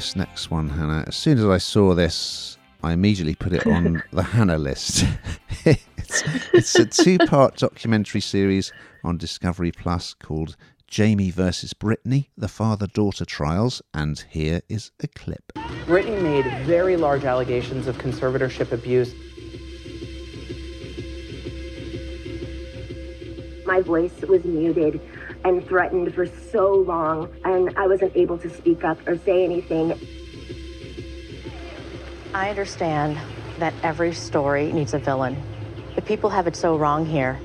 this next one, Hannah. As soon as I saw this, I immediately put it on the Hannah list. it's, it's a two part documentary series on Discovery Plus called Jamie versus Britney, the father daughter trials, and here is a clip. Britney made very large allegations of conservatorship abuse. My voice was muted and threatened for so long, and I wasn't able to speak up or say anything. I understand that every story needs a villain. The people have it so wrong here.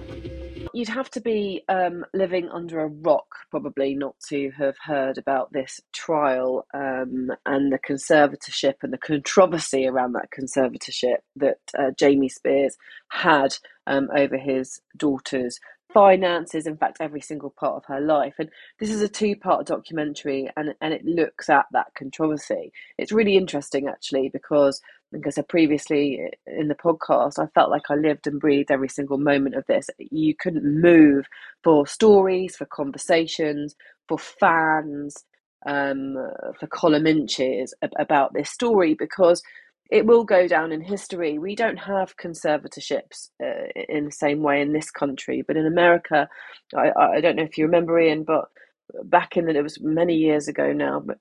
You'd have to be um, living under a rock, probably, not to have heard about this trial um, and the conservatorship and the controversy around that conservatorship that uh, Jamie Spears had um, over his daughter's finances, in fact, every single part of her life. And this is a two part documentary and, and it looks at that controversy. It's really interesting, actually, because, like I said previously in the podcast, I felt like I lived and breathed every single moment of this. You couldn't move for stories, for conversations, for fans. Um, for column inches about this story because it will go down in history. We don't have conservatorships uh, in the same way in this country, but in America, I, I don't know if you remember Ian, but back in the, it was many years ago now, but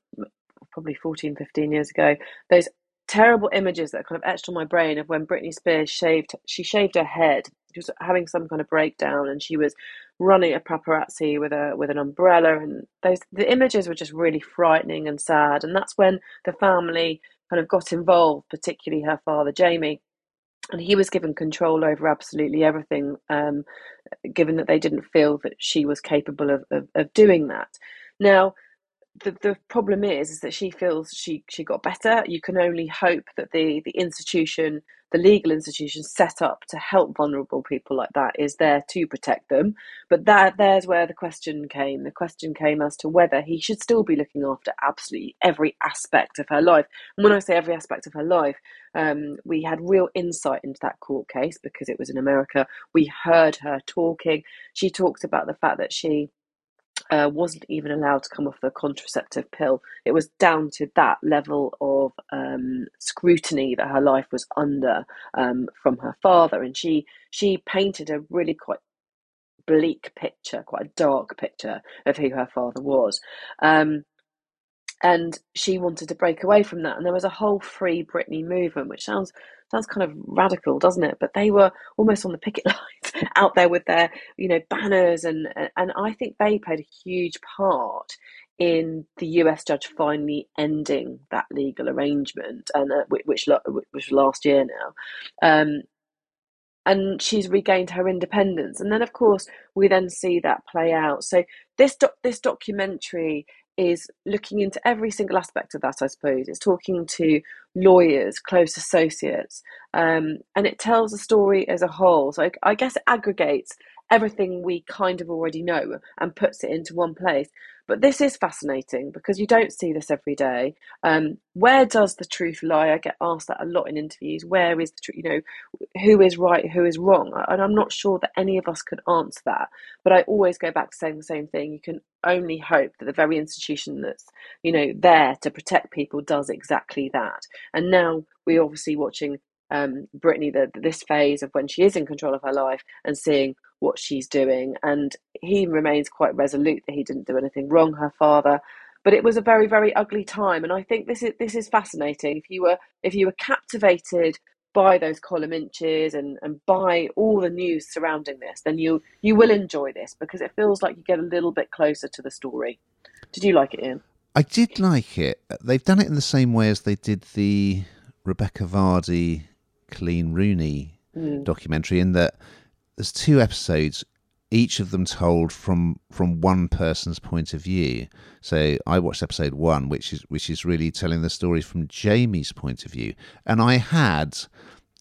probably 14, 15 years ago, those terrible images that kind of etched on my brain of when Britney Spears shaved, she shaved her head. She was having some kind of breakdown and she was running a paparazzi with a with an umbrella and those the images were just really frightening and sad and that's when the family kind of got involved, particularly her father, Jamie. And he was given control over absolutely everything, um, given that they didn't feel that she was capable of, of, of doing that. Now, the, the problem is is that she feels she she got better. You can only hope that the the institution, the legal institution set up to help vulnerable people like that is there to protect them. But that there's where the question came. The question came as to whether he should still be looking after absolutely every aspect of her life. And when I say every aspect of her life, um, we had real insight into that court case because it was in America. We heard her talking. She talked about the fact that she uh, wasn't even allowed to come off the contraceptive pill. It was down to that level of um, scrutiny that her life was under um, from her father, and she she painted a really quite bleak picture, quite a dark picture of who her father was. Um, and she wanted to break away from that, and there was a whole free Britney movement, which sounds sounds kind of radical, doesn't it? But they were almost on the picket lines out there with their, you know, banners, and and I think they played a huge part in the US judge finally ending that legal arrangement, and uh, which which was last year now. Um, and she's regained her independence, and then of course we then see that play out. So this doc- this documentary is looking into every single aspect of that, I suppose. It's talking to lawyers, close associates, um, and it tells the story as a whole. So I, I guess it aggregates everything we kind of already know and puts it into one place. But this is fascinating because you don't see this every day. Um, where does the truth lie? I get asked that a lot in interviews. Where is the truth? You know, who is right, who is wrong? And I'm not sure that any of us could answer that. But I always go back to saying the same thing. You can only hope that the very institution that's you know there to protect people does exactly that. And now we're obviously watching um, Britney the, this phase of when she is in control of her life and seeing what she's doing. And he remains quite resolute that he didn't do anything wrong, her father. But it was a very, very ugly time. And I think this is this is fascinating. If you were if you were captivated by those column inches and, and by all the news surrounding this, then you you will enjoy this because it feels like you get a little bit closer to the story. Did you like it, Ian? I did like it. They've done it in the same way as they did the Rebekah Vardy, Coleen Rooney mm. documentary, in that there's two episodes, each of them told from from one person's point of view. So I watched episode one, which is which is really telling the story from Jamie's point of view, and I had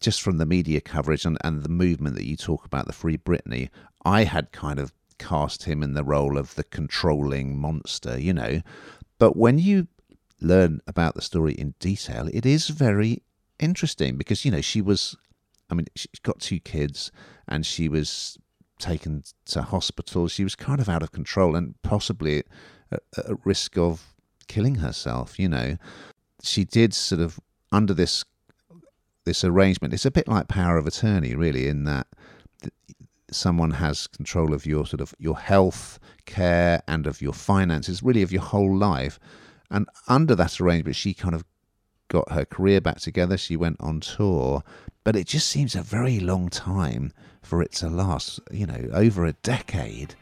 just from the media coverage and, and the movement that you talk about, the Free Britney, I had kind of cast him in the role of the controlling monster, you know. But when you learn about the story in detail, it is very interesting because, you know, she was, I mean, she's got two kids and she was taken to hospital. She was kind of out of control and possibly at, at risk of killing herself, you know. she did sort of under this this arrangement. It's a bit like power of attorney, really, in that someone has control of your sort of your health care and of your finances, really of your whole life. And under that arrangement, she kind of got her career back together. She went on tour, but it just seems a very long time for it to last. You know, over a decade.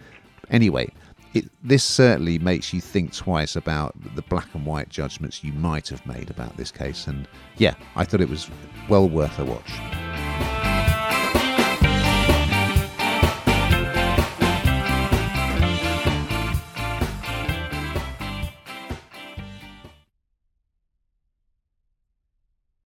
Anyway, it, this certainly makes you think twice about the black and white judgments you might have made about this case. And yeah, I thought it was well worth a watch.